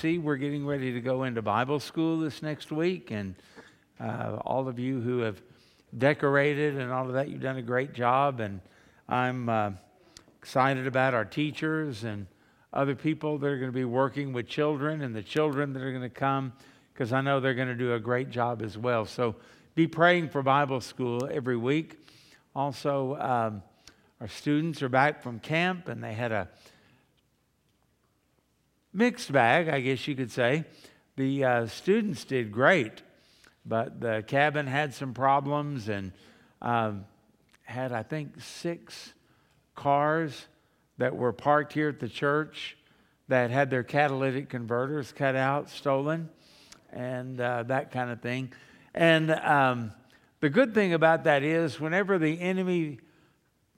see, we're getting ready to go into Bible school this next week, and uh, all of you who have decorated and all of that, you've done a great job. And I'm uh, excited about our teachers and other people that are going to be working with children and the children that are going to come because I know they're going to do a great job as well. So be praying for Bible school every week. Also, um, our students are back from camp and they had a mixed bag, I guess you could say. The uh, students did great, but the cabin had some problems and um, had, I think, six cars that were parked here at the church that had their catalytic converters cut out, stolen, and uh, that kind of thing. And um, the good thing about that is, whenever the enemy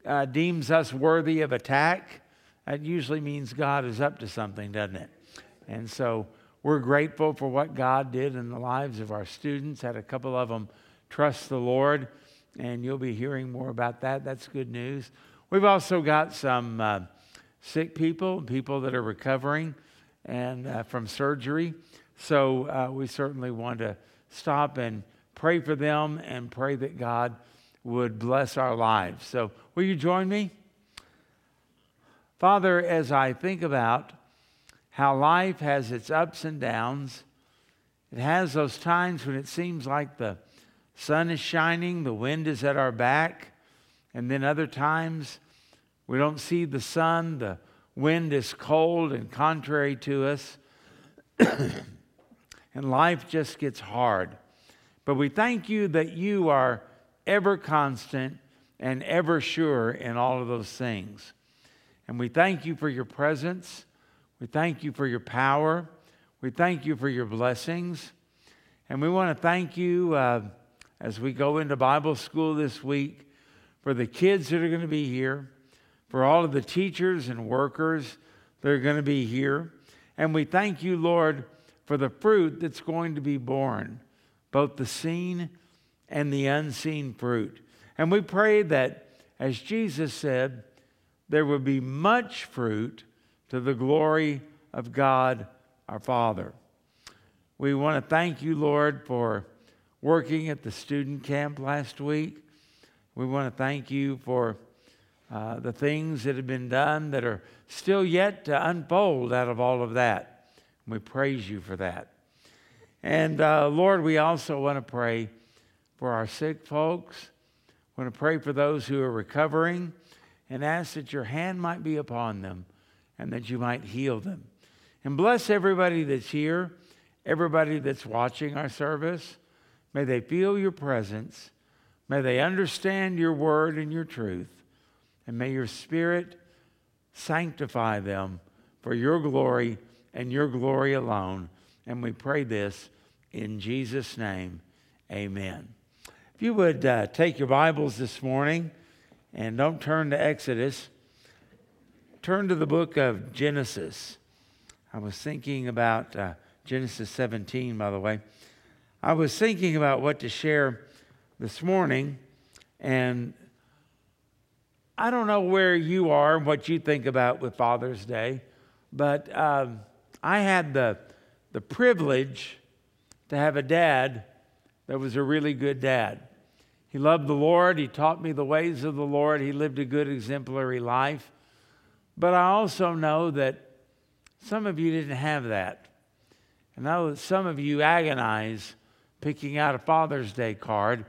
uh, deems us worthy of attack, that usually means God is up to something, doesn't it? And so we're grateful for what God did in the lives of our students. Had a couple of them trust the Lord, and you'll be hearing more about that. That's good news. We've also got some uh, sick people, people that are recovering and uh, from surgery. So uh, we certainly want to stop and pray for them and pray that God would bless our lives. So will you join me? Father, as I think about how life has its ups and downs, it has those times when it seems like the sun is shining, the wind is at our back, and then other times we don't see the sun, the wind is cold and contrary to us, and life just gets hard. But we thank you that you are ever constant and ever sure in all of those things. And we thank you for your presence. We thank you for your power. We thank you for your blessings. And we want to thank you uh, as we go into Bible school this week for the kids that are going to be here, for all of the teachers and workers that are going to be here. And we thank you, Lord, for the fruit that's going to be born, both the seen and the unseen fruit. And we pray that, as Jesus said, there would be much fruit to the glory of God our Father. We want to thank you, Lord, for working at the student camp last week. We want to thank you for uh, the things that have been done that are still yet to unfold out of all of that. We praise you for that. And uh, Lord, we also want to pray for our sick folks. We want to pray for those who are recovering and ask that your hand might be upon them and that you might heal them. And bless everybody that's here, everybody that's watching our service. May they feel your presence. May they understand your word and your truth. And may your spirit sanctify them for your glory and your glory alone. And we pray this in Jesus' name. Amen. If you would uh, take your Bibles this morning. And don't turn to Exodus, turn to the book of Genesis. I was thinking about uh, Genesis 17, by the way. I was thinking about what to share this morning, and I don't know where you are and what you think about with Father's Day, but um, I had the, the privilege to have a dad that was a really good dad. He loved the Lord. He taught me the ways of the Lord. He lived a good, exemplary life. But I also know that some of you didn't have that. And I know that some of you agonize picking out a Father's Day card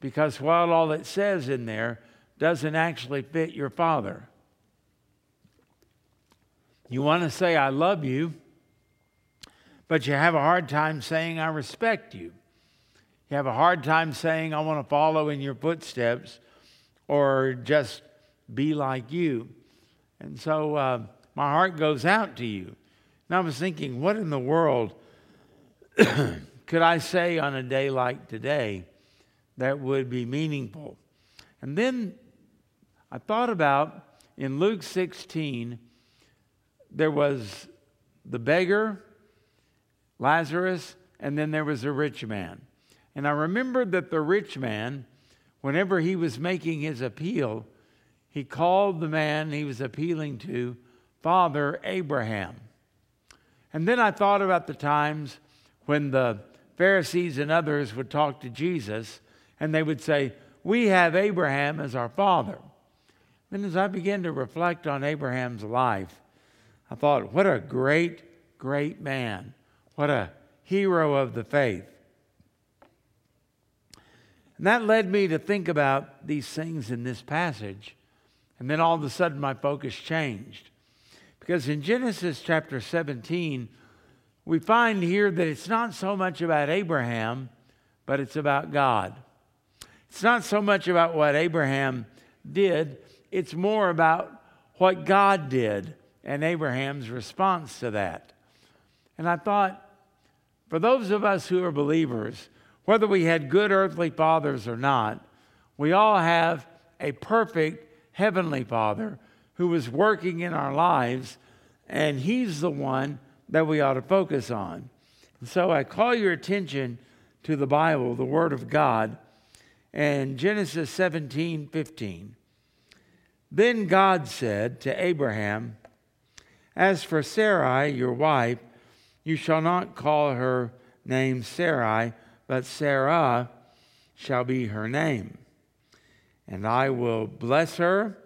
because while all it says in there doesn't actually fit your father. You want to say, I love you, but you have a hard time saying, I respect you. You have a hard time saying, I want to follow in your footsteps or just be like you. And so uh, my heart goes out to you. And I was thinking, what in the world could I say on a day like today that would be meaningful? And then I thought about in Luke 16, there was the beggar, Lazarus, and then there was a rich man. And I remembered that the rich man, whenever he was making his appeal, he called the man he was appealing to Father Abraham. And then I thought about the times when the Pharisees and others would talk to Jesus and they would say, We have Abraham as our father. Then, as I began to reflect on Abraham's life, I thought, what a great, great man. What a hero of the faith. And that led me to think about these things in this passage. And then all of a sudden, my focus changed. Because in Genesis chapter 17, we find here that it's not so much about Abraham, but it's about God. It's not so much about what Abraham did, it's more about what God did and Abraham's response to that. And I thought, for those of us who are believers, whether we had good earthly fathers or not, we all have a perfect heavenly father who is working in our lives, and he's the one that we ought to focus on. And so I call your attention to the Bible, the Word of God, and Genesis 17 15. Then God said to Abraham, As for Sarai, your wife, you shall not call her name Sarai, but Sarah shall be her name. And I will bless her,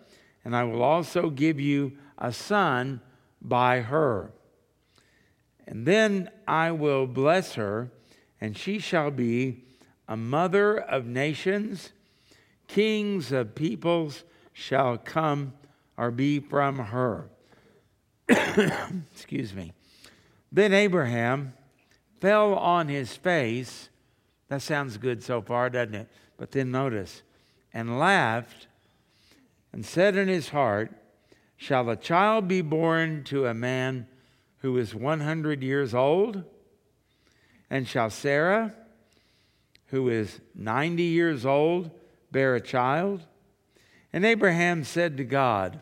and I will also give you a son by her. And then I will bless her, and she shall be a mother of nations, kings of peoples shall come or be from her. Excuse me. Then Abraham fell on his face. That sounds good so far, doesn't it? But then notice, and laughed and said in his heart, Shall a child be born to a man who is 100 years old? And shall Sarah, who is 90 years old, bear a child? And Abraham said to God,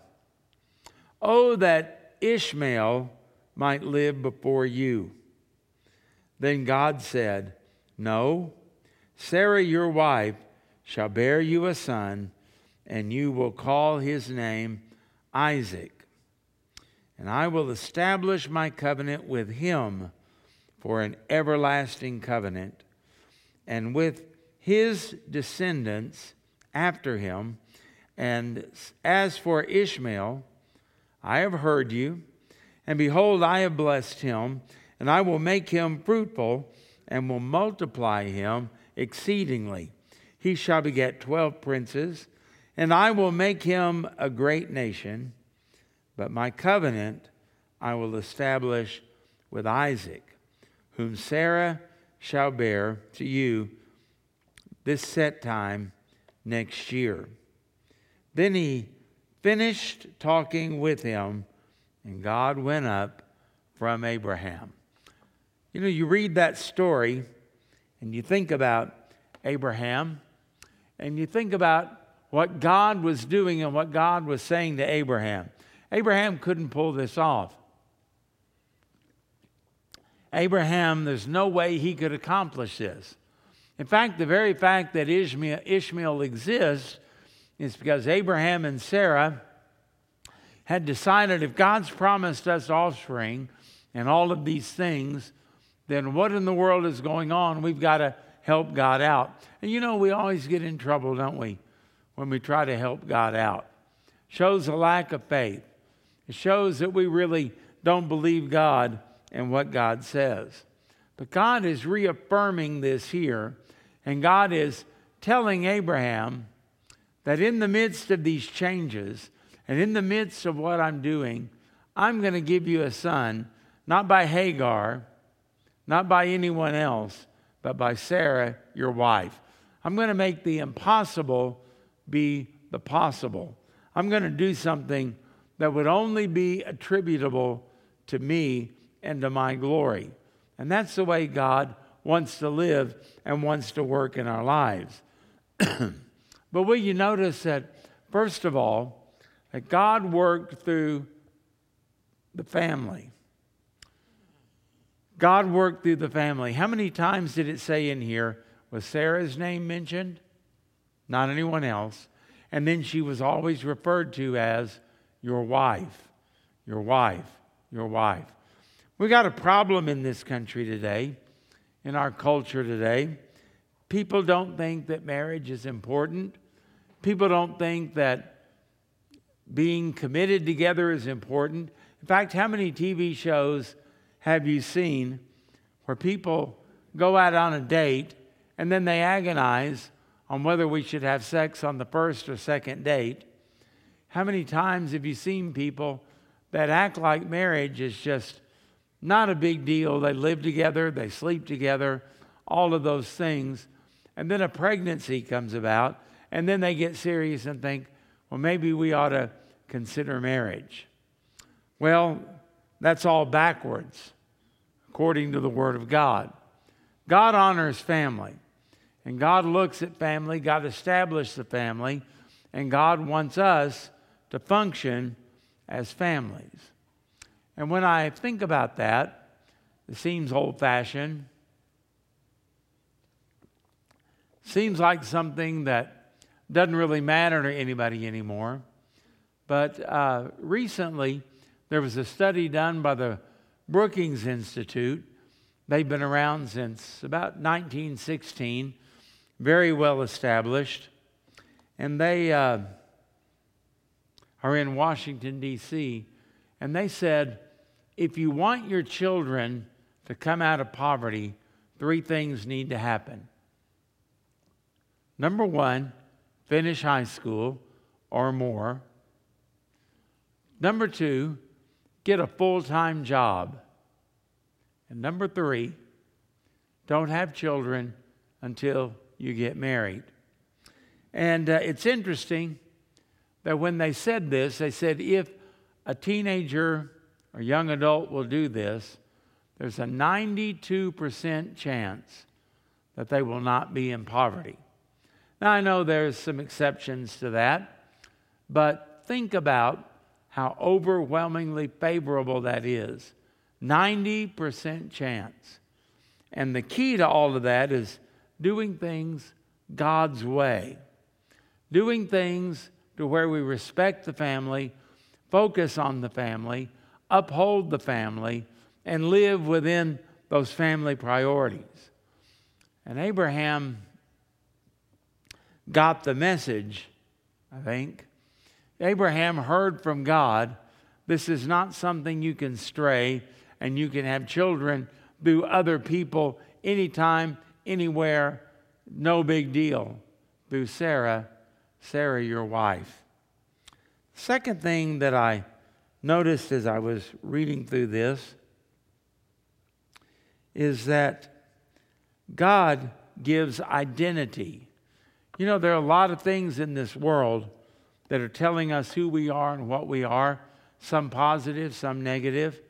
Oh, that Ishmael might live before you. Then God said, No, Sarah your wife shall bear you a son, and you will call his name Isaac. And I will establish my covenant with him for an everlasting covenant, and with his descendants after him and as for Ishmael, I have heard you, and behold, I have blessed him, and I will make him fruitful, and will multiply him exceedingly. He shall beget twelve princes, and I will make him a great nation. But my covenant I will establish with Isaac, whom Sarah shall bear to you this set time next year. Then he finished talking with him, and God went up from Abraham. You know, you read that story and you think about Abraham and you think about what God was doing and what God was saying to Abraham. Abraham couldn't pull this off. Abraham, there's no way he could accomplish this. In fact, the very fact that Ishmael, Ishmael exists is because Abraham and Sarah had decided if God's promised us offspring and all of these things, then what in the world is going on? We've got to help God out. And you know, we always get in trouble, don't we, when we try to help God out. Shows a lack of faith. It shows that we really don't believe God and what God says. But God is reaffirming this here, and God is telling Abraham that in the midst of these changes and in the midst of what I'm doing, I'm going to give you a son, not by Hagar, not by anyone else, but by Sarah, your wife. I'm going to make the impossible be the possible. I'm going to do something that would only be attributable to me and to my glory. And that's the way God wants to live and wants to work in our lives. But will you notice that, first of all, that God worked through the family? God worked through the family. How many times did it say in here, was Sarah's name mentioned? Not anyone else. And then she was always referred to as your wife, your wife, your wife. We got a problem in this country today, in our culture today. People don't think that marriage is important. People don't think that being committed together is important. In fact, how many TV shows have you seen where people go out on a date and then they agonize on whether we should have sex on the first or second date? How many times have you seen people that act like marriage is just not a big deal? They live together, they sleep together, all of those things. And then a pregnancy comes about, and then they get serious and think, well, maybe we ought to consider marriage. Well, that's all backwards, according to the Word of God. God honors family, and God looks at family, God established the family, and God wants us to function as families. And when I think about that, it seems old fashioned, seems like something that doesn't really matter to anybody anymore. But uh, recently, there was a study done by the Brookings Institute. They've been around since about 1916, very well established. And they uh, are in Washington, D.C., and they said if you want your children to come out of poverty, three things need to happen. Number one, finish high school or more. Number two, get a full time job. And number three, don't have children until you get married. And uh, it's interesting that when they said this, they said if a teenager or young adult will do this, there's a 92% chance that they will not be in poverty. Now, I know there's some exceptions to that, but think about how overwhelmingly favorable that is 90% chance. And the key to all of that is doing things God's way, doing things to where we respect the family, focus on the family, uphold the family, and live within those family priorities. And Abraham got the message, I think. Abraham heard from God this is not something you can stray and you can have children through other people anytime, anywhere, no big deal. Through Sarah, Sarah, your wife. Second thing that I noticed as I was reading through this is that God gives identity. You know, there are a lot of things in this world that are telling us who we are and what we are, some positive, some negative.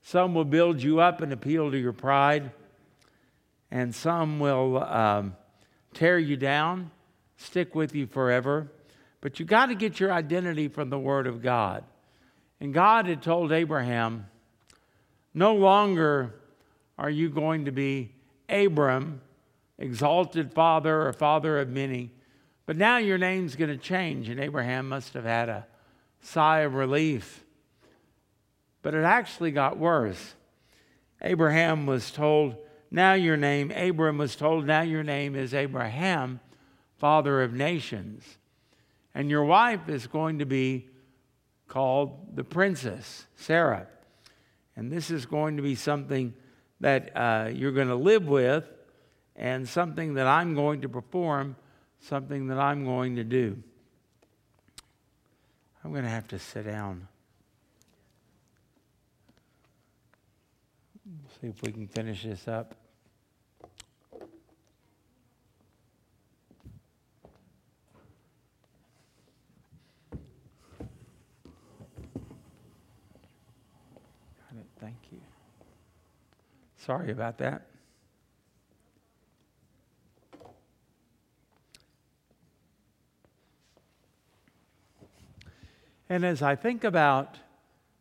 Some will build you up and appeal to your pride, and some will um, tear you down, stick with you forever. But you got to get your identity from the Word of God. And God had told Abraham, no longer are you going to be Abram, exalted father or father of many. But now your name's going to change, and Abraham must have had a sigh of relief. But it actually got worse. Abraham was told, Now your name, Abram was told, Now your name is Abraham, father of nations. And your wife is going to be called the princess, Sarah. And this is going to be something that uh, you're going to live with and something that I'm going to perform something that I'm going to do. I'm going to have to sit down. See if we can finish this up. Thank you. Sorry about that. And as I think about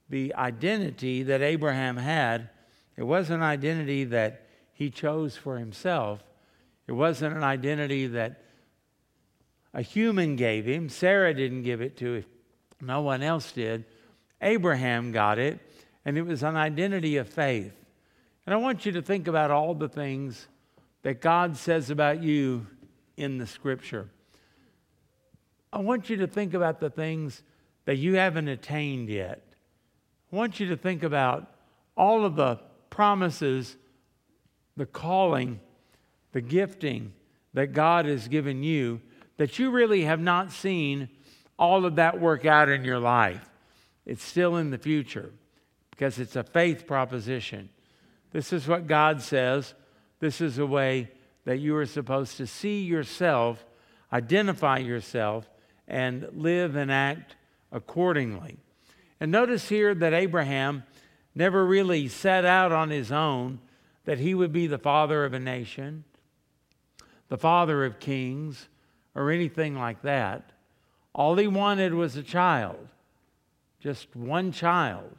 the identity that Abraham had, it wasn't an identity that he chose for himself. It wasn't an identity that a human gave him. Sarah didn't give it to him. No one else did. Abraham got it, and it was an identity of faith. And I want you to think about all the things that God says about you in the scripture. I want you to think about the things that you haven't attained yet. I want you to think about all of the promises, the calling, the gifting that God has given you that you really have not seen all of that work out in your life. It's still in the future because it's a faith proposition. This is what God says. This is a way that you are supposed to see yourself, identify yourself, and live and act accordingly. And notice here that Abraham never really set out on his own that he would be the father of a nation, the father of kings, or anything like that. All he wanted was a child, just one child.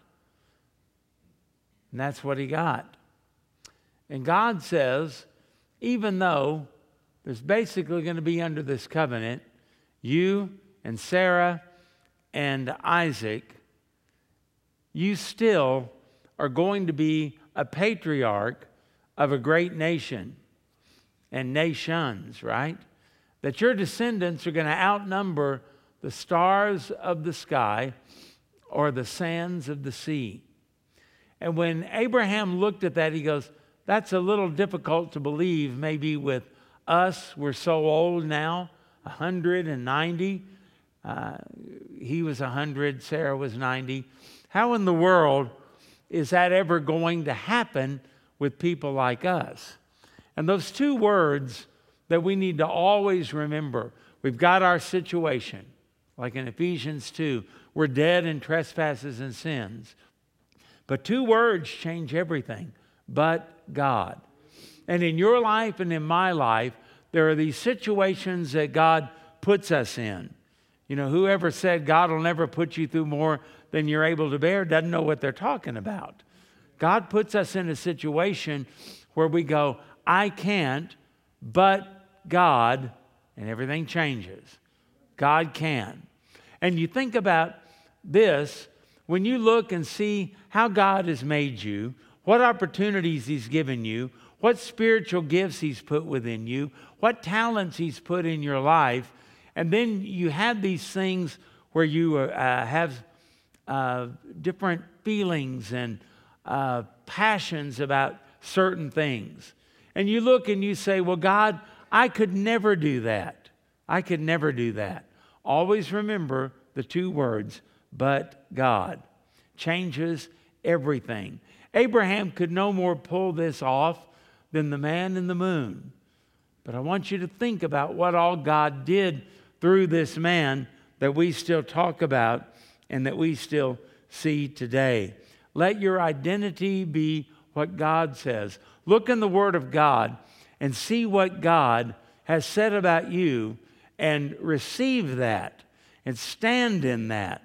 And that's what he got. And God says, even though there's basically going to be under this covenant, you and Sarah and Isaac, you still are going to be a patriarch of a great nation and nations, right? That your descendants are going to outnumber the stars of the sky or the sands of the sea. And when Abraham looked at that, he goes, That's a little difficult to believe, maybe with us. We're so old now, 190. Uh, he was 100, Sarah was 90. How in the world is that ever going to happen with people like us? And those two words that we need to always remember we've got our situation, like in Ephesians 2, we're dead in trespasses and sins. But two words change everything but God. And in your life and in my life, there are these situations that God puts us in. You know, whoever said God will never put you through more than you're able to bear doesn't know what they're talking about. God puts us in a situation where we go, I can't, but God, and everything changes. God can. And you think about this when you look and see how God has made you, what opportunities He's given you, what spiritual gifts He's put within you, what talents He's put in your life, and then you have these things where you uh, have uh, different feelings and uh, passions about certain things. And you look and you say, Well, God, I could never do that. I could never do that. Always remember the two words, but God changes everything. Abraham could no more pull this off than the man in the moon. But I want you to think about what all God did through this man that we still talk about and that we still see today. Let your identity be what God says. Look in the Word of God and see what God has said about you and receive that and stand in that.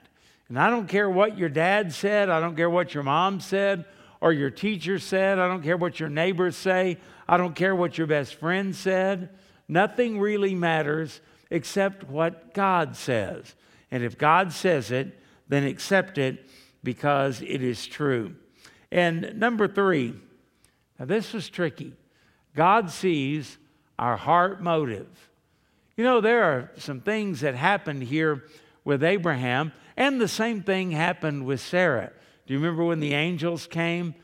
And I don't care what your dad said, I don't care what your mom said or your teacher said, I don't care what your neighbors say, I don't care what your best friend said. Nothing really matters except what God says. And if God says it, then accept it because it is true. And number three, now this was tricky. God sees our heart motive. You know, there are some things that happened here with Abraham, and the same thing happened with Sarah. Do you remember when the angels came?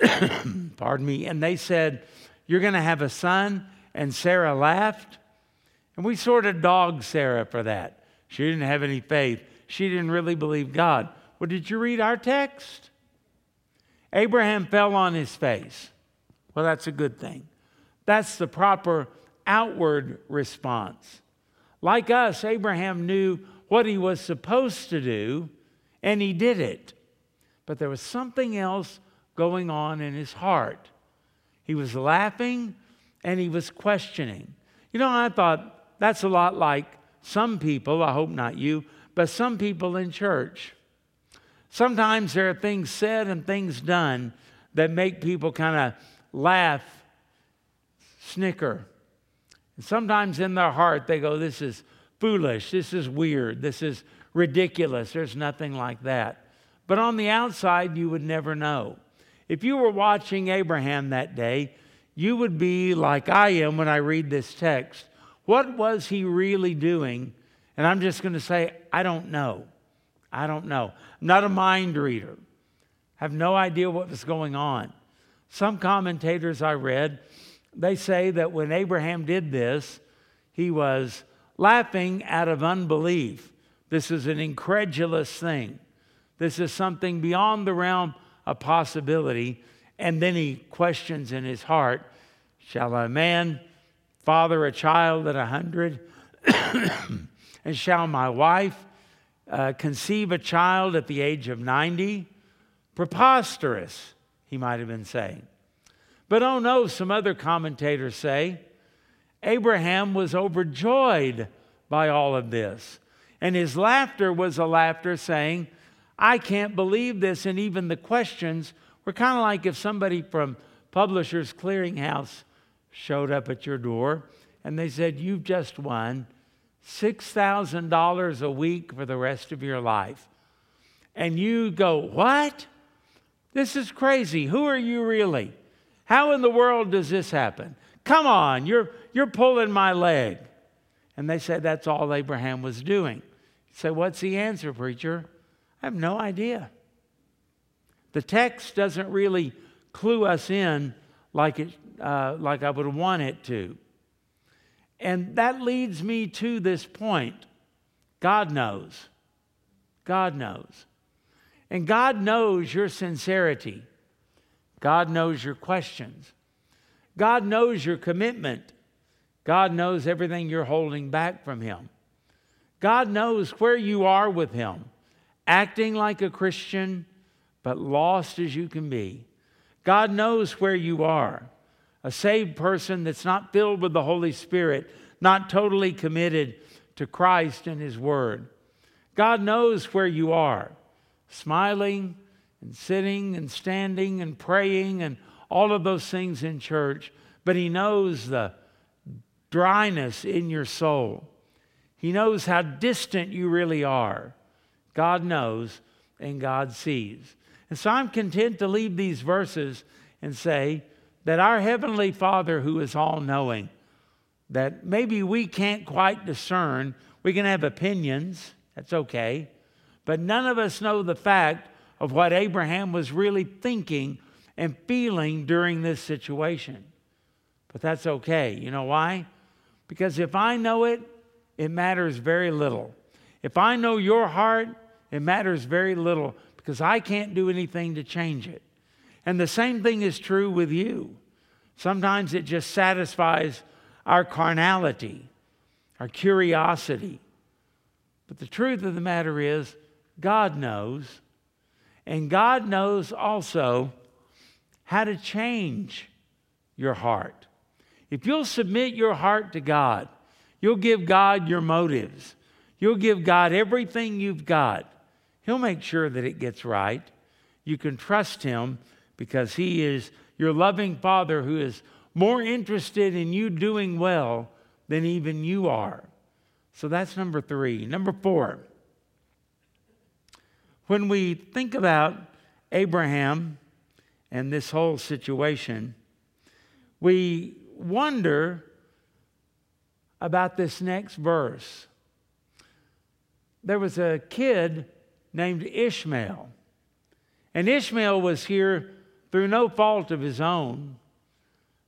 Pardon me. And they said, You're going to have a son. And Sarah laughed. And we sort of dogged Sarah for that. She didn't have any faith. She didn't really believe God. Well, did you read our text? Abraham fell on his face. Well, that's a good thing. That's the proper outward response. Like us, Abraham knew what he was supposed to do, and he did it. But there was something else going on in his heart. He was laughing and he was questioning. You know, I thought that's a lot like some people, I hope not you, but some people in church. Sometimes there are things said and things done that make people kind of laugh, snicker. And sometimes in their heart they go, This is foolish, this is weird, this is ridiculous. There's nothing like that. But on the outside, you would never know. If you were watching Abraham that day, you would be like I am when I read this text. What was he really doing? And I'm just going to say, I don't know. I don't know. I'm not a mind reader. I have no idea what was going on. Some commentators I read, they say that when Abraham did this, he was laughing out of unbelief. This is an incredulous thing. This is something beyond the realm of possibility. And then he questions in his heart Shall a man father a child at a hundred? and shall my wife uh, conceive a child at the age of 90? Preposterous, he might have been saying. But oh no, some other commentators say Abraham was overjoyed by all of this. And his laughter was a laughter saying, I can't believe this. And even the questions were kind of like if somebody from Publishers Clearinghouse showed up at your door and they said, You've just won $6,000 a week for the rest of your life. And you go, What? This is crazy. Who are you really? How in the world does this happen? Come on, you're, you're pulling my leg. And they said that's all Abraham was doing. You say, What's the answer, preacher? I have no idea. The text doesn't really clue us in like, it, uh, like I would want it to. And that leads me to this point God knows. God knows. And God knows your sincerity. God knows your questions. God knows your commitment. God knows everything you're holding back from Him. God knows where you are with Him, acting like a Christian, but lost as you can be. God knows where you are. A saved person that's not filled with the Holy Spirit, not totally committed to Christ and His Word. God knows where you are, smiling and sitting and standing and praying and all of those things in church, but He knows the dryness in your soul. He knows how distant you really are. God knows and God sees. And so I'm content to leave these verses and say that our Heavenly Father, who is all knowing, that maybe we can't quite discern, we can have opinions, that's okay, but none of us know the fact of what Abraham was really thinking and feeling during this situation. But that's okay. You know why? Because if I know it, it matters very little. If I know your heart, it matters very little because I can't do anything to change it. And the same thing is true with you. Sometimes it just satisfies our carnality, our curiosity. But the truth of the matter is, God knows. And God knows also how to change your heart. If you'll submit your heart to God, you'll give God your motives, you'll give God everything you've got, He'll make sure that it gets right. You can trust Him because He is your loving Father who is more interested in you doing well than even you are. So that's number three. Number four, when we think about Abraham and this whole situation, we wonder about this next verse. There was a kid named Ishmael, and Ishmael was here through no fault of his own.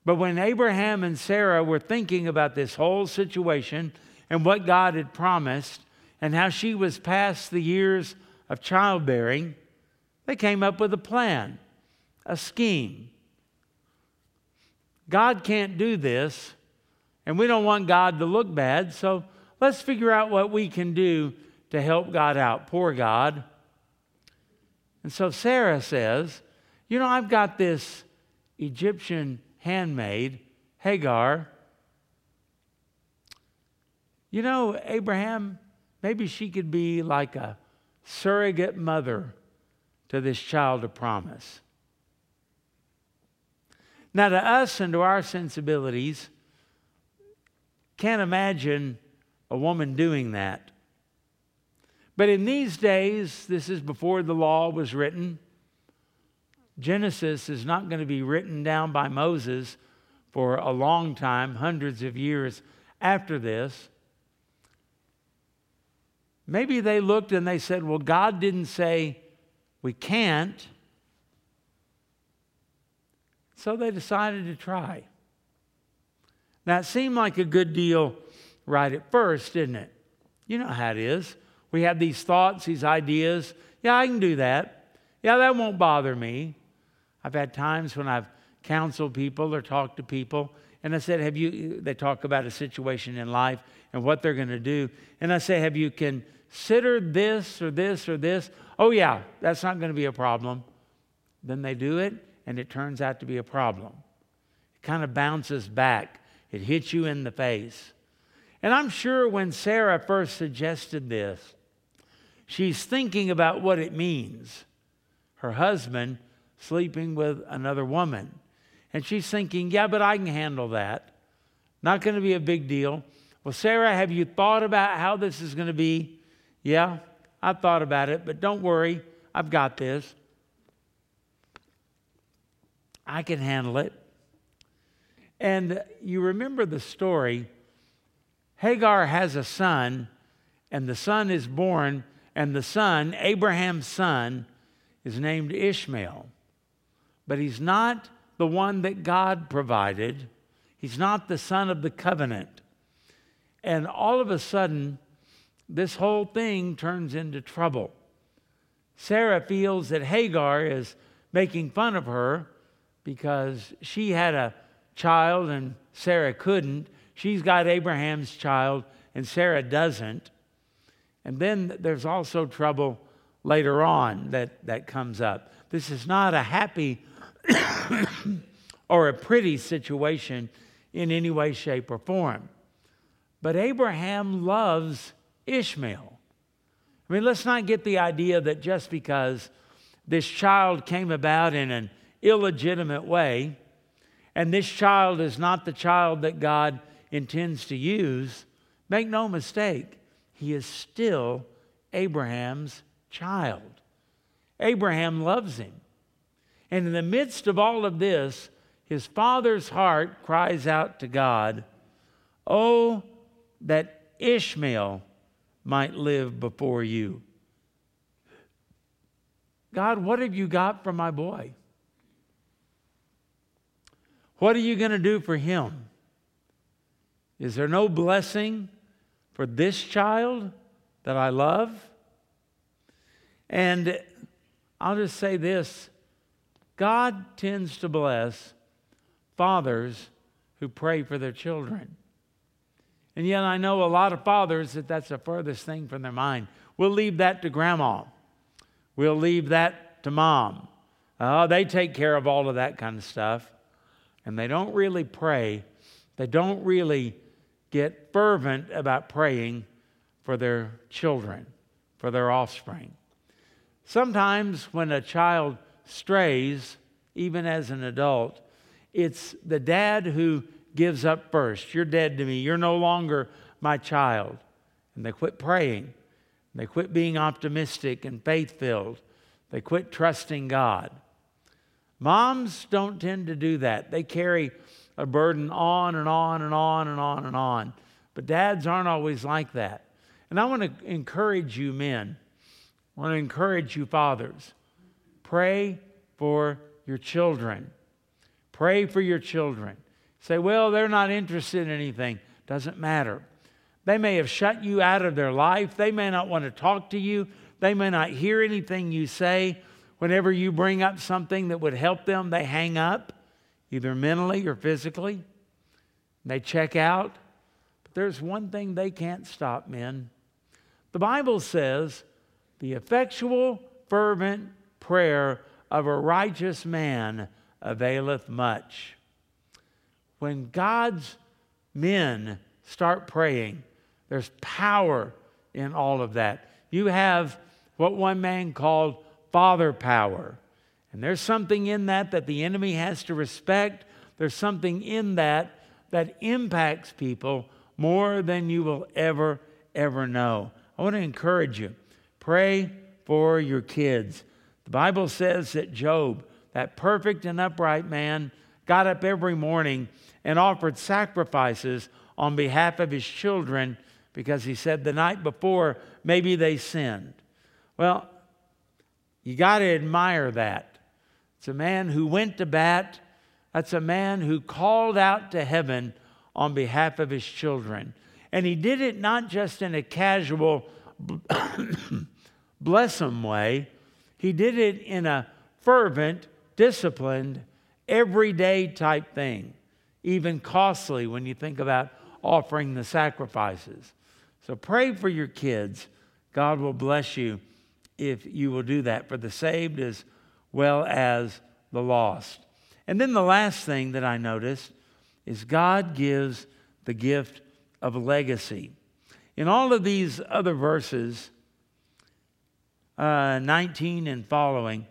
But when Abraham and Sarah were thinking about this whole situation and what God had promised and how she was past the years of childbearing, they came up with a plan, a scheme. God can't do this, and we don't want God to look bad, so let's figure out what we can do to help God out. Poor God. And so Sarah says, You know, I've got this Egyptian handmaid, Hagar. You know, Abraham, maybe she could be like a surrogate mother to this child of promise. Now, to us and to our sensibilities, can't imagine a woman doing that. But in these days, this is before the law was written, Genesis is not going to be written down by Moses for a long time, hundreds of years after this. Maybe they looked and they said, Well, God didn't say we can't. So they decided to try. Now, it seemed like a good deal right at first, didn't it? You know how it is. We have these thoughts, these ideas. Yeah, I can do that. Yeah, that won't bother me. I've had times when I've counseled people or talked to people, and I said, Have you, they talk about a situation in life and what they're going to do. And I say, Have you considered this or this or this? Oh, yeah, that's not going to be a problem. Then they do it, and it turns out to be a problem. It kind of bounces back, it hits you in the face. And I'm sure when Sarah first suggested this, she's thinking about what it means. Her husband sleeping with another woman. And she's thinking, yeah, but I can handle that. Not going to be a big deal. Well, Sarah, have you thought about how this is going to be? Yeah, I've thought about it, but don't worry, I've got this. I can handle it. And you remember the story Hagar has a son, and the son is born, and the son, Abraham's son, is named Ishmael. But he's not the one that God provided, he's not the son of the covenant. And all of a sudden, this whole thing turns into trouble. Sarah feels that Hagar is making fun of her because she had a child and Sarah couldn't. She's got Abraham's child, and Sarah doesn't. And then there's also trouble later on that, that comes up. This is not a happy or a pretty situation in any way, shape, or form. But Abraham loves Ishmael. I mean, let's not get the idea that just because this child came about in an illegitimate way, and this child is not the child that God intends to use, make no mistake, he is still Abraham's child. Abraham loves him. And in the midst of all of this, his father's heart cries out to God, Oh, that Ishmael might live before you. God, what have you got for my boy? What are you going to do for him? Is there no blessing for this child that I love? And I'll just say this God tends to bless fathers who pray for their children. And yet, I know a lot of fathers that that's the furthest thing from their mind. We'll leave that to grandma, we'll leave that to mom. Oh, they take care of all of that kind of stuff. And they don't really pray, they don't really get fervent about praying for their children, for their offspring. Sometimes when a child strays, even as an adult, it's the dad who gives up first. You're dead to me. You're no longer my child. And they quit praying. They quit being optimistic and faith filled. They quit trusting God. Moms don't tend to do that. They carry a burden on and on and on and on and on. But dads aren't always like that. And I want to encourage you, men. I want to encourage you, fathers. Pray for your children. Pray for your children. Say, well, they're not interested in anything. Doesn't matter. They may have shut you out of their life. They may not want to talk to you. They may not hear anything you say. Whenever you bring up something that would help them, they hang up either mentally or physically. They check out. But there's one thing they can't stop, men. The Bible says, the effectual, fervent prayer of a righteous man availeth much. When God's men start praying, there's power in all of that. You have what one man called father power. And there's something in that that the enemy has to respect. There's something in that that impacts people more than you will ever, ever know. I want to encourage you pray for your kids. The Bible says that Job, that perfect and upright man, got up every morning and offered sacrifices on behalf of his children because he said the night before maybe they sinned. Well, you got to admire that. It's a man who went to bat. That's a man who called out to heaven on behalf of his children. And he did it not just in a casual, bless him way, he did it in a fervent, disciplined, everyday type thing, even costly when you think about offering the sacrifices. So pray for your kids. God will bless you if you will do that for the saved as well as the lost. And then the last thing that I noticed is God gives the gift of legacy. In all of these other verses, uh, 19 and following,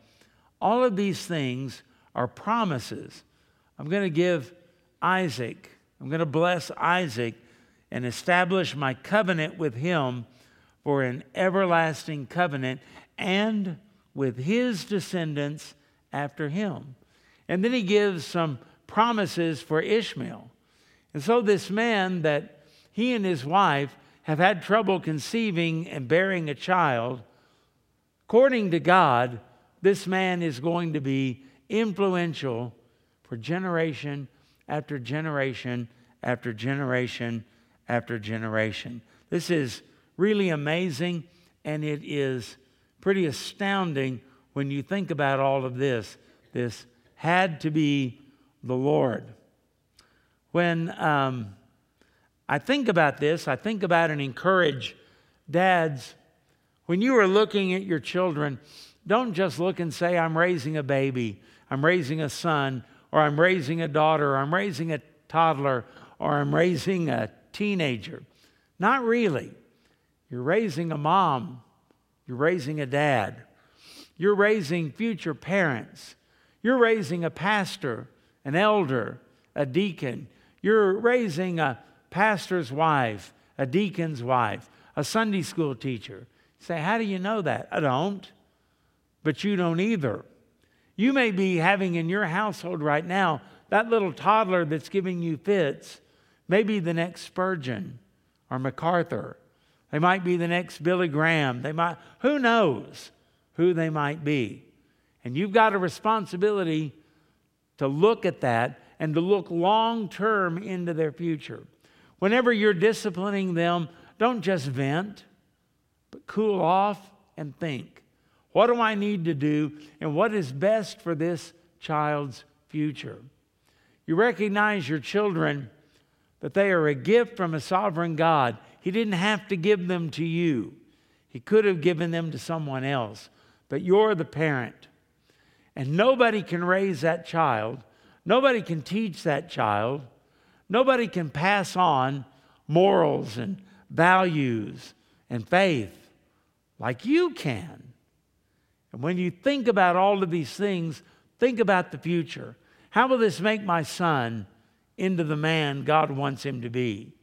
all of these things are promises. I'm going to give Isaac, I'm going to bless Isaac and establish my covenant with him for an everlasting covenant and with his descendants after him. And then he gives some promises for Ishmael. And so, this man that he and his wife have had trouble conceiving and bearing a child, according to God, this man is going to be influential for generation after generation after generation after generation. This is really amazing, and it is pretty astounding when you think about all of this. This had to be the Lord. When um, I think about this, I think about and encourage dads. When you are looking at your children, don't just look and say, I'm raising a baby, I'm raising a son, or I'm raising a daughter, or I'm raising a toddler, or I'm raising a teenager. Not really. You're raising a mom, you're raising a dad, you're raising future parents, you're raising a pastor, an elder, a deacon, you're raising a pastor's wife, a deacon's wife, a Sunday school teacher. Say, How do you know that? I don't, but you don't either. You may be having in your household right now that little toddler that's giving you fits Maybe the next Spurgeon or MacArthur. They might be the next Billy Graham. They might, who knows who they might be. And you've got a responsibility to look at that and to look long term into their future. Whenever you're disciplining them, don't just vent, but cool off and think. What do I need to do, and what is best for this child's future? You recognize your children but they are a gift from a sovereign God. He didn't have to give them to you, He could have given them to someone else, but you're the parent. And nobody can raise that child, nobody can teach that child, nobody can pass on morals and values and faith like you can. And when you think about all of these things, think about the future. How will this make my son? into the man God wants him to be?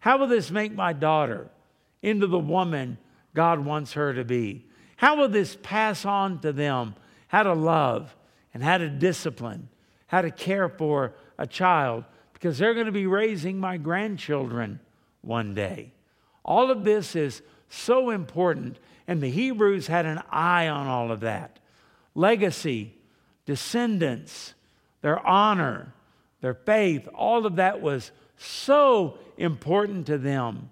How will this make my daughter into the woman God wants her to be? How will this pass on to them how to love and how to discipline, how to care for a child? Because they're going to be raising my grandchildren one day. All of this is so important, and the Hebrews had an eye on all of that. Legacy, descendants, their honor, their faith, all of that was so important to them.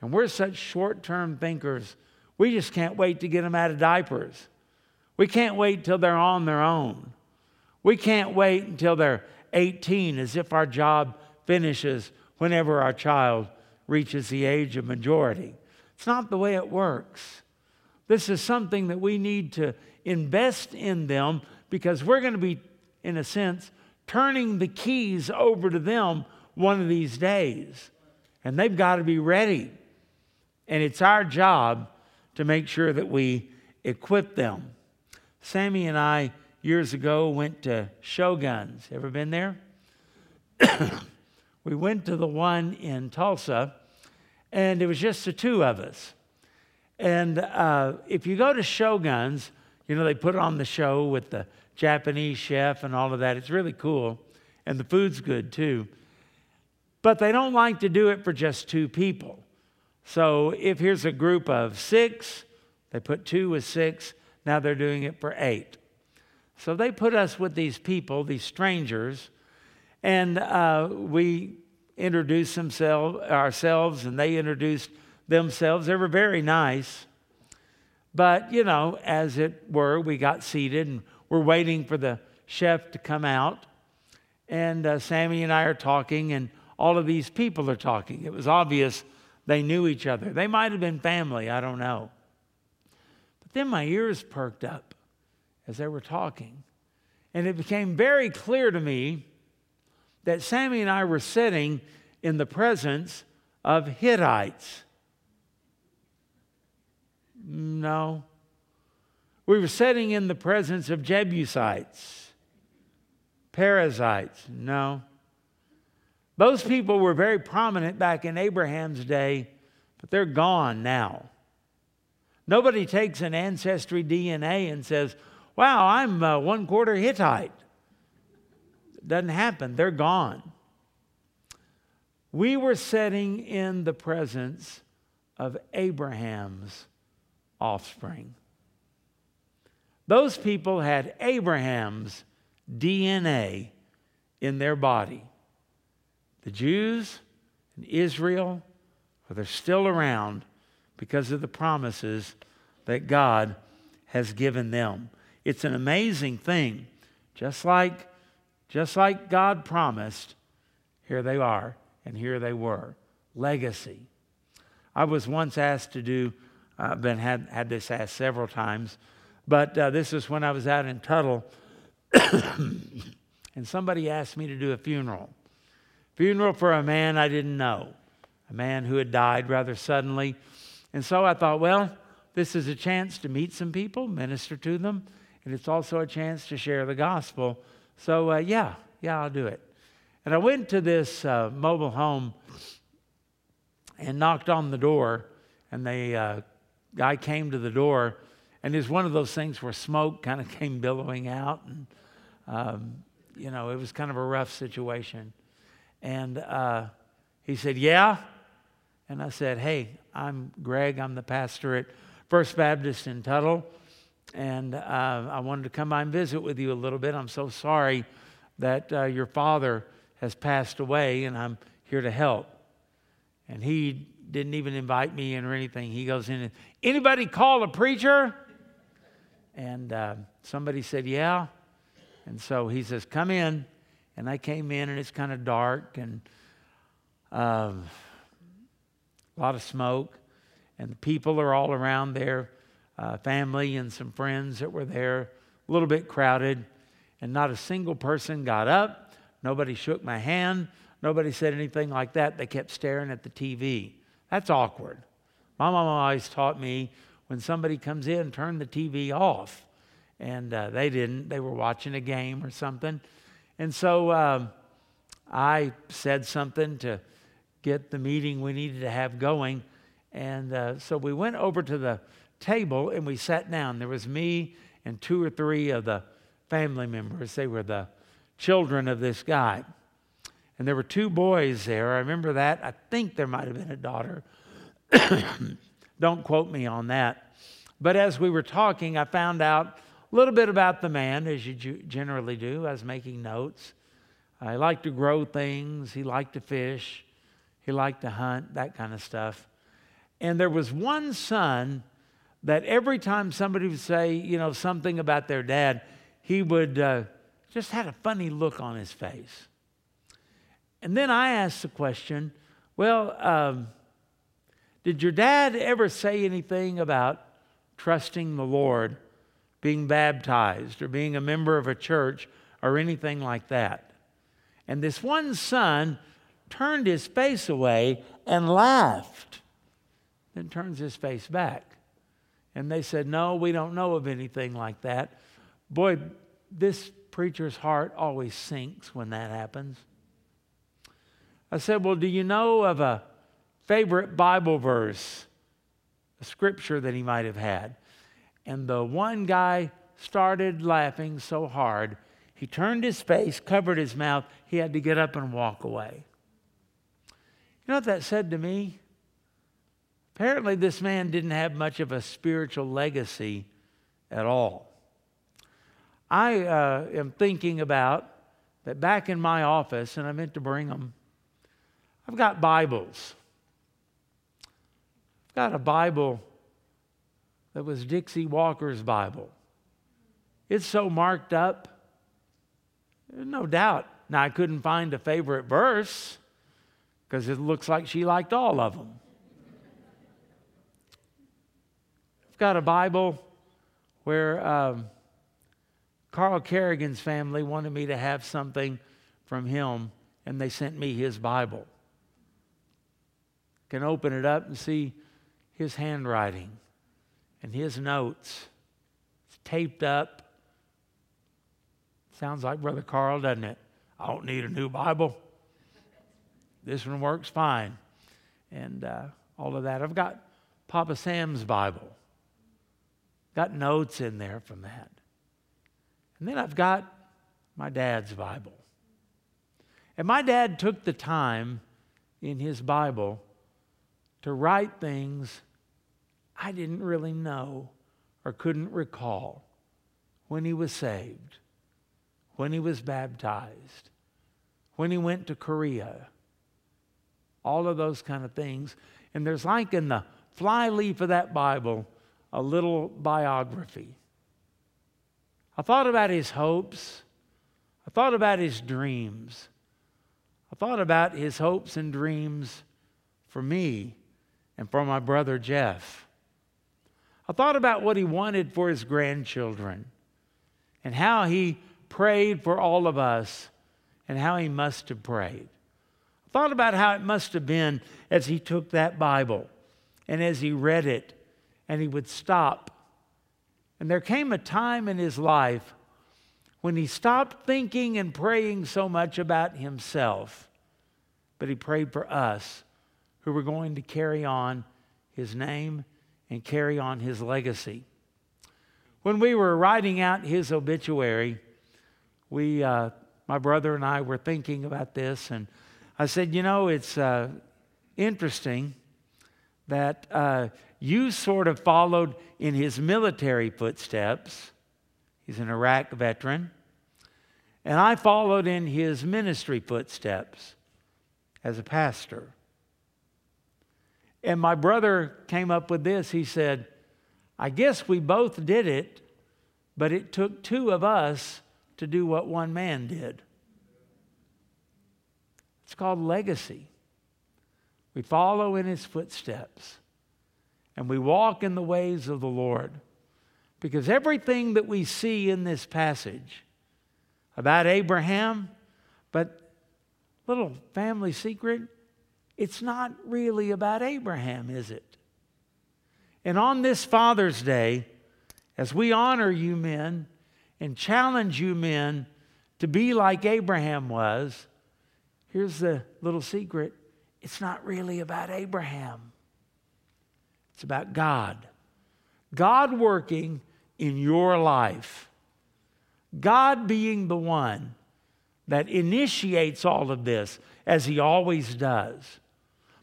And we're such short term thinkers. We just can't wait to get them out of diapers. We can't wait till they're on their own. We can't wait until they're 18 as if our job finishes whenever our child reaches the age of majority. It's not the way it works. This is something that we need to invest in them because we're going to be, in a sense, turning the keys over to them one of these days. And they've got to be ready. And it's our job to make sure that we equip them. Sammy and I, years ago, went to Shoguns. Ever been there? we went to the one in Tulsa, and it was just the two of us. And uh, if you go to Shoguns, You know, they put on the show with the Japanese chef and all of that. It's really cool. And the food's good too. But they don't like to do it for just two people. So if here's a group of six, they put two with six, now they're doing it for eight. So they put us with these people, these strangers, and uh, we introduced ourselves, and they introduced themselves. They were very nice. But, you know, as it were, we got seated and we're waiting for the chef to come out. And uh, Sammy and I are talking, and all of these people are talking. It was obvious they knew each other. They might have been family, I don't know. But then my ears perked up as they were talking. And it became very clear to me that Sammy and I were sitting in the presence of Hittites. No. We were sitting in the presence of Jebusites, Perizzites. No. Those people were very prominent back in Abraham's day, but they're gone now. Nobody takes an ancestry DNA and says, Wow, I'm uh, one quarter Hittite. Doesn't happen, they're gone. We were sitting in the presence of Abraham's offspring. Those people had Abraham's DNA in their body. The Jews and Israel, they're still around because of the promises that God has given them. It's an amazing thing. Just like, just like God promised, here they are, and here they were. Legacy. I was once asked to do I've been had, had this asked several times, but uh, this is when I was out in Tuttle, and somebody asked me to do a funeral. Funeral for a man I didn't know, a man who had died rather suddenly. And so I thought, well, this is a chance to meet some people, minister to them, and it's also a chance to share the gospel. So, uh, yeah, yeah, I'll do it. And I went to this uh, mobile home and knocked on the door, and the uh, guy came to the door, and it was one of those things where smoke kind of came billowing out, and um, you know it was kind of a rough situation. And uh, he said, "Yeah," and I said, "Hey, I'm Greg. I'm the pastor at First Baptist in Tuttle, and uh, I wanted to come by and visit with you a little bit. I'm so sorry that uh, your father has passed away, and I'm here to help." And he didn't even invite me in or anything. He goes in and, anybody call a preacher? And uh, somebody said, yeah. And so he says, come in. And I came in and it's kind of dark and uh, a lot of smoke. And the people are all around there, uh, family and some friends that were there, a little bit crowded. And not a single person got up. Nobody shook my hand. Nobody said anything like that. They kept staring at the TV. That's awkward. My mom always taught me when somebody comes in, turn the TV off. And uh, they didn't. They were watching a game or something. And so um, I said something to get the meeting we needed to have going. And uh, so we went over to the table and we sat down. There was me and two or three of the family members. They were the children of this guy. And there were two boys there. I remember that. I think there might have been a daughter. Don't quote me on that. But as we were talking, I found out a little bit about the man, as you generally do. I was making notes. He liked to grow things, he liked to fish, he liked to hunt, that kind of stuff. And there was one son that every time somebody would say, you know, something about their dad, he would uh, just had a funny look on his face. And then I asked the question well, um, did your dad ever say anything about trusting the Lord, being baptized, or being a member of a church, or anything like that? And this one son turned his face away and laughed, then turns his face back. And they said, No, we don't know of anything like that. Boy, this preacher's heart always sinks when that happens. I said, Well, do you know of a favorite Bible verse, a scripture that he might have had? And the one guy started laughing so hard, he turned his face, covered his mouth. He had to get up and walk away. You know what that said to me? Apparently, this man didn't have much of a spiritual legacy at all. I uh, am thinking about that back in my office, and I meant to bring them, I've got Bibles. I've got a Bible that was Dixie Walker's Bible. It's so marked up, There's no doubt. Now, I couldn't find a favorite verse because it looks like she liked all of them. I've got a Bible where um, Carl Kerrigan's family wanted me to have something from him, and they sent me his Bible. Can open it up and see his handwriting and his notes. It's taped up. Sounds like Brother Carl, doesn't it? I don't need a new Bible. This one works fine. And uh, all of that. I've got Papa Sam's Bible. Got notes in there from that. And then I've got my dad's Bible. And my dad took the time in his Bible to write things I didn't really know or couldn't recall when he was saved, when he was baptized, when he went to Korea, all of those kind of things. And there's like in the fly leaf of that Bible a little biography. I thought about his hopes. I thought about his dreams. I thought about his hopes and dreams for me and for my brother Jeff. I thought about what he wanted for his grandchildren and how he prayed for all of us and how he must have prayed. I thought about how it must have been as he took that Bible and as he read it and he would stop. And there came a time in his life when he stopped thinking and praying so much about himself, but he prayed for us who were going to carry on his name and carry on his legacy. When we were writing out his obituary, we, uh, my brother and I were thinking about this, and I said, You know, it's uh, interesting that uh, you sort of followed in his military footsteps. He's an Iraq veteran. And I followed in his ministry footsteps as a pastor. And my brother came up with this. He said, I guess we both did it, but it took two of us to do what one man did. It's called legacy. We follow in his footsteps and we walk in the ways of the Lord. Because everything that we see in this passage about Abraham, but little family secret, it's not really about Abraham, is it? And on this Father's Day, as we honor you men and challenge you men to be like Abraham was, here's the little secret it's not really about Abraham. It's about God. God working in your life. God being the one that initiates all of this, as He always does.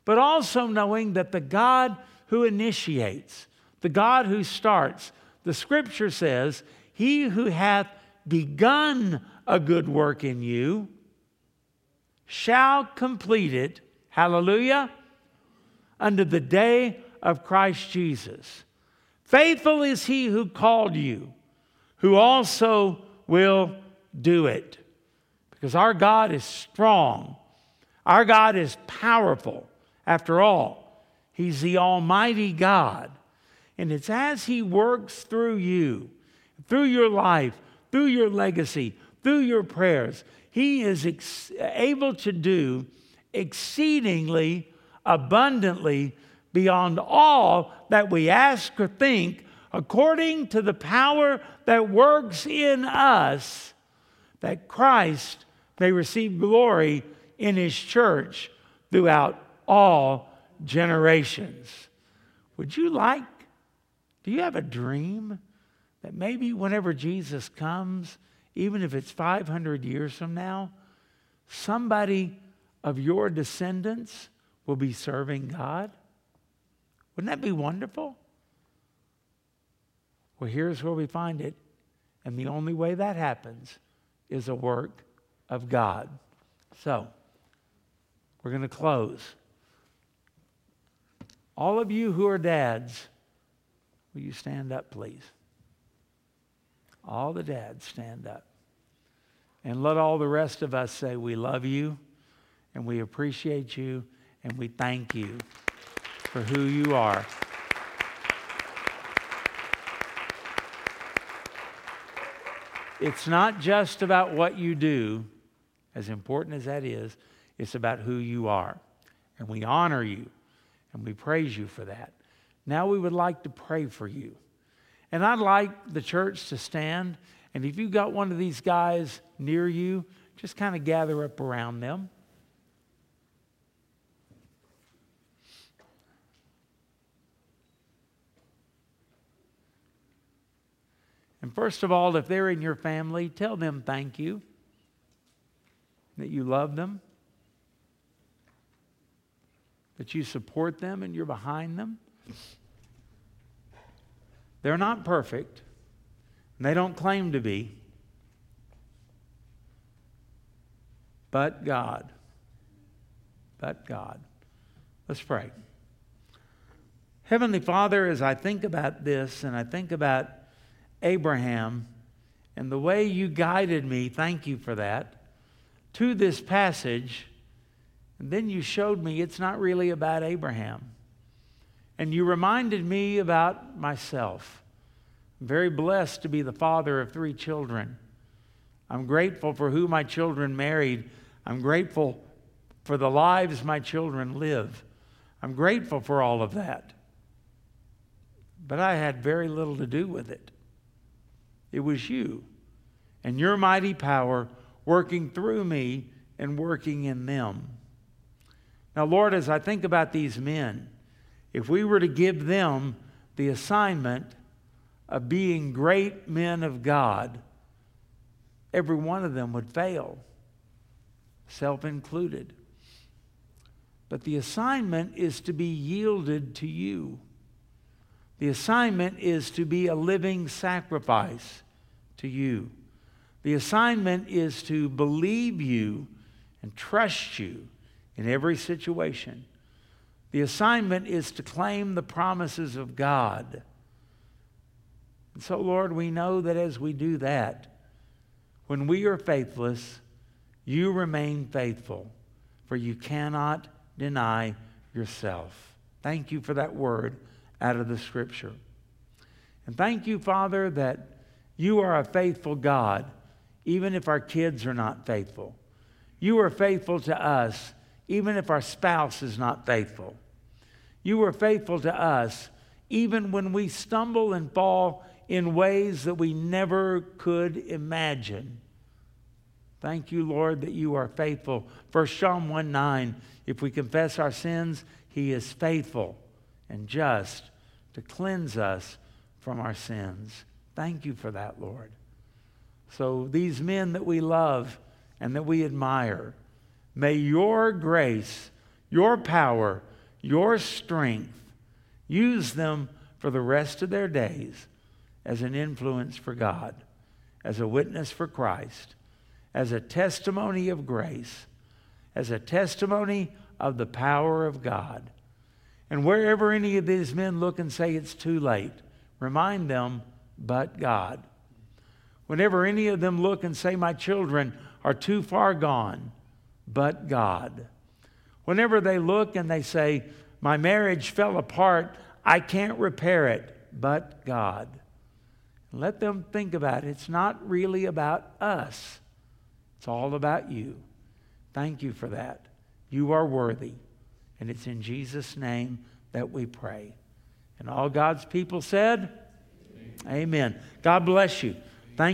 But also knowing that the God who initiates, the God who starts, the scripture says, He who hath begun a good work in you shall complete it, hallelujah, unto the day of Christ Jesus. Faithful is he who called you, who also will do it. Because our God is strong, our God is powerful. After all, He's the Almighty God. And it's as He works through you, through your life, through your legacy, through your prayers, He is ex- able to do exceedingly abundantly beyond all that we ask or think, according to the power that works in us, that Christ may receive glory in his church throughout all generations. Would you like, do you have a dream that maybe whenever Jesus comes, even if it's 500 years from now, somebody of your descendants will be serving God? Wouldn't that be wonderful? Well, here's where we find it. And the only way that happens is a work of God. So, we're going to close. All of you who are dads, will you stand up, please? All the dads stand up. And let all the rest of us say, We love you and we appreciate you and we thank you for who you are. It's not just about what you do, as important as that is, it's about who you are. And we honor you and we praise you for that. Now we would like to pray for you. And I'd like the church to stand. And if you've got one of these guys near you, just kind of gather up around them. And first of all, if they're in your family, tell them thank you, that you love them, that you support them and you're behind them. They're not perfect, and they don't claim to be. But God. But God. Let's pray. Heavenly Father, as I think about this and I think about Abraham and the way you guided me, thank you for that, to this passage, and then you showed me it's not really about Abraham. And you reminded me about myself. I'm very blessed to be the father of three children. I'm grateful for who my children married. I'm grateful for the lives my children live. I'm grateful for all of that. But I had very little to do with it. It was you and your mighty power working through me and working in them. Now, Lord, as I think about these men, if we were to give them the assignment of being great men of God, every one of them would fail, self included. But the assignment is to be yielded to you. The assignment is to be a living sacrifice to you. The assignment is to believe you and trust you in every situation. The assignment is to claim the promises of God. And so, Lord, we know that as we do that, when we are faithless, you remain faithful, for you cannot deny yourself. Thank you for that word out of the scripture. And thank you, Father, that you are a faithful God, even if our kids are not faithful. You are faithful to us, even if our spouse is not faithful. You are faithful to us, even when we stumble and fall in ways that we never could imagine. Thank you, Lord, that you are faithful. First Psalm 1 9, if we confess our sins, he is faithful and just to cleanse us from our sins. Thank you for that, Lord. So, these men that we love and that we admire, may your grace, your power, your strength use them for the rest of their days as an influence for God, as a witness for Christ, as a testimony of grace, as a testimony of the power of God. And wherever any of these men look and say it's too late, remind them but God. Whenever any of them look and say, My children are too far gone, but God. Whenever they look and they say, My marriage fell apart, I can't repair it, but God. Let them think about it. It's not really about us, it's all about you. Thank you for that. You are worthy. And it's in Jesus' name that we pray. And all God's people said, Amen. God bless you. Thank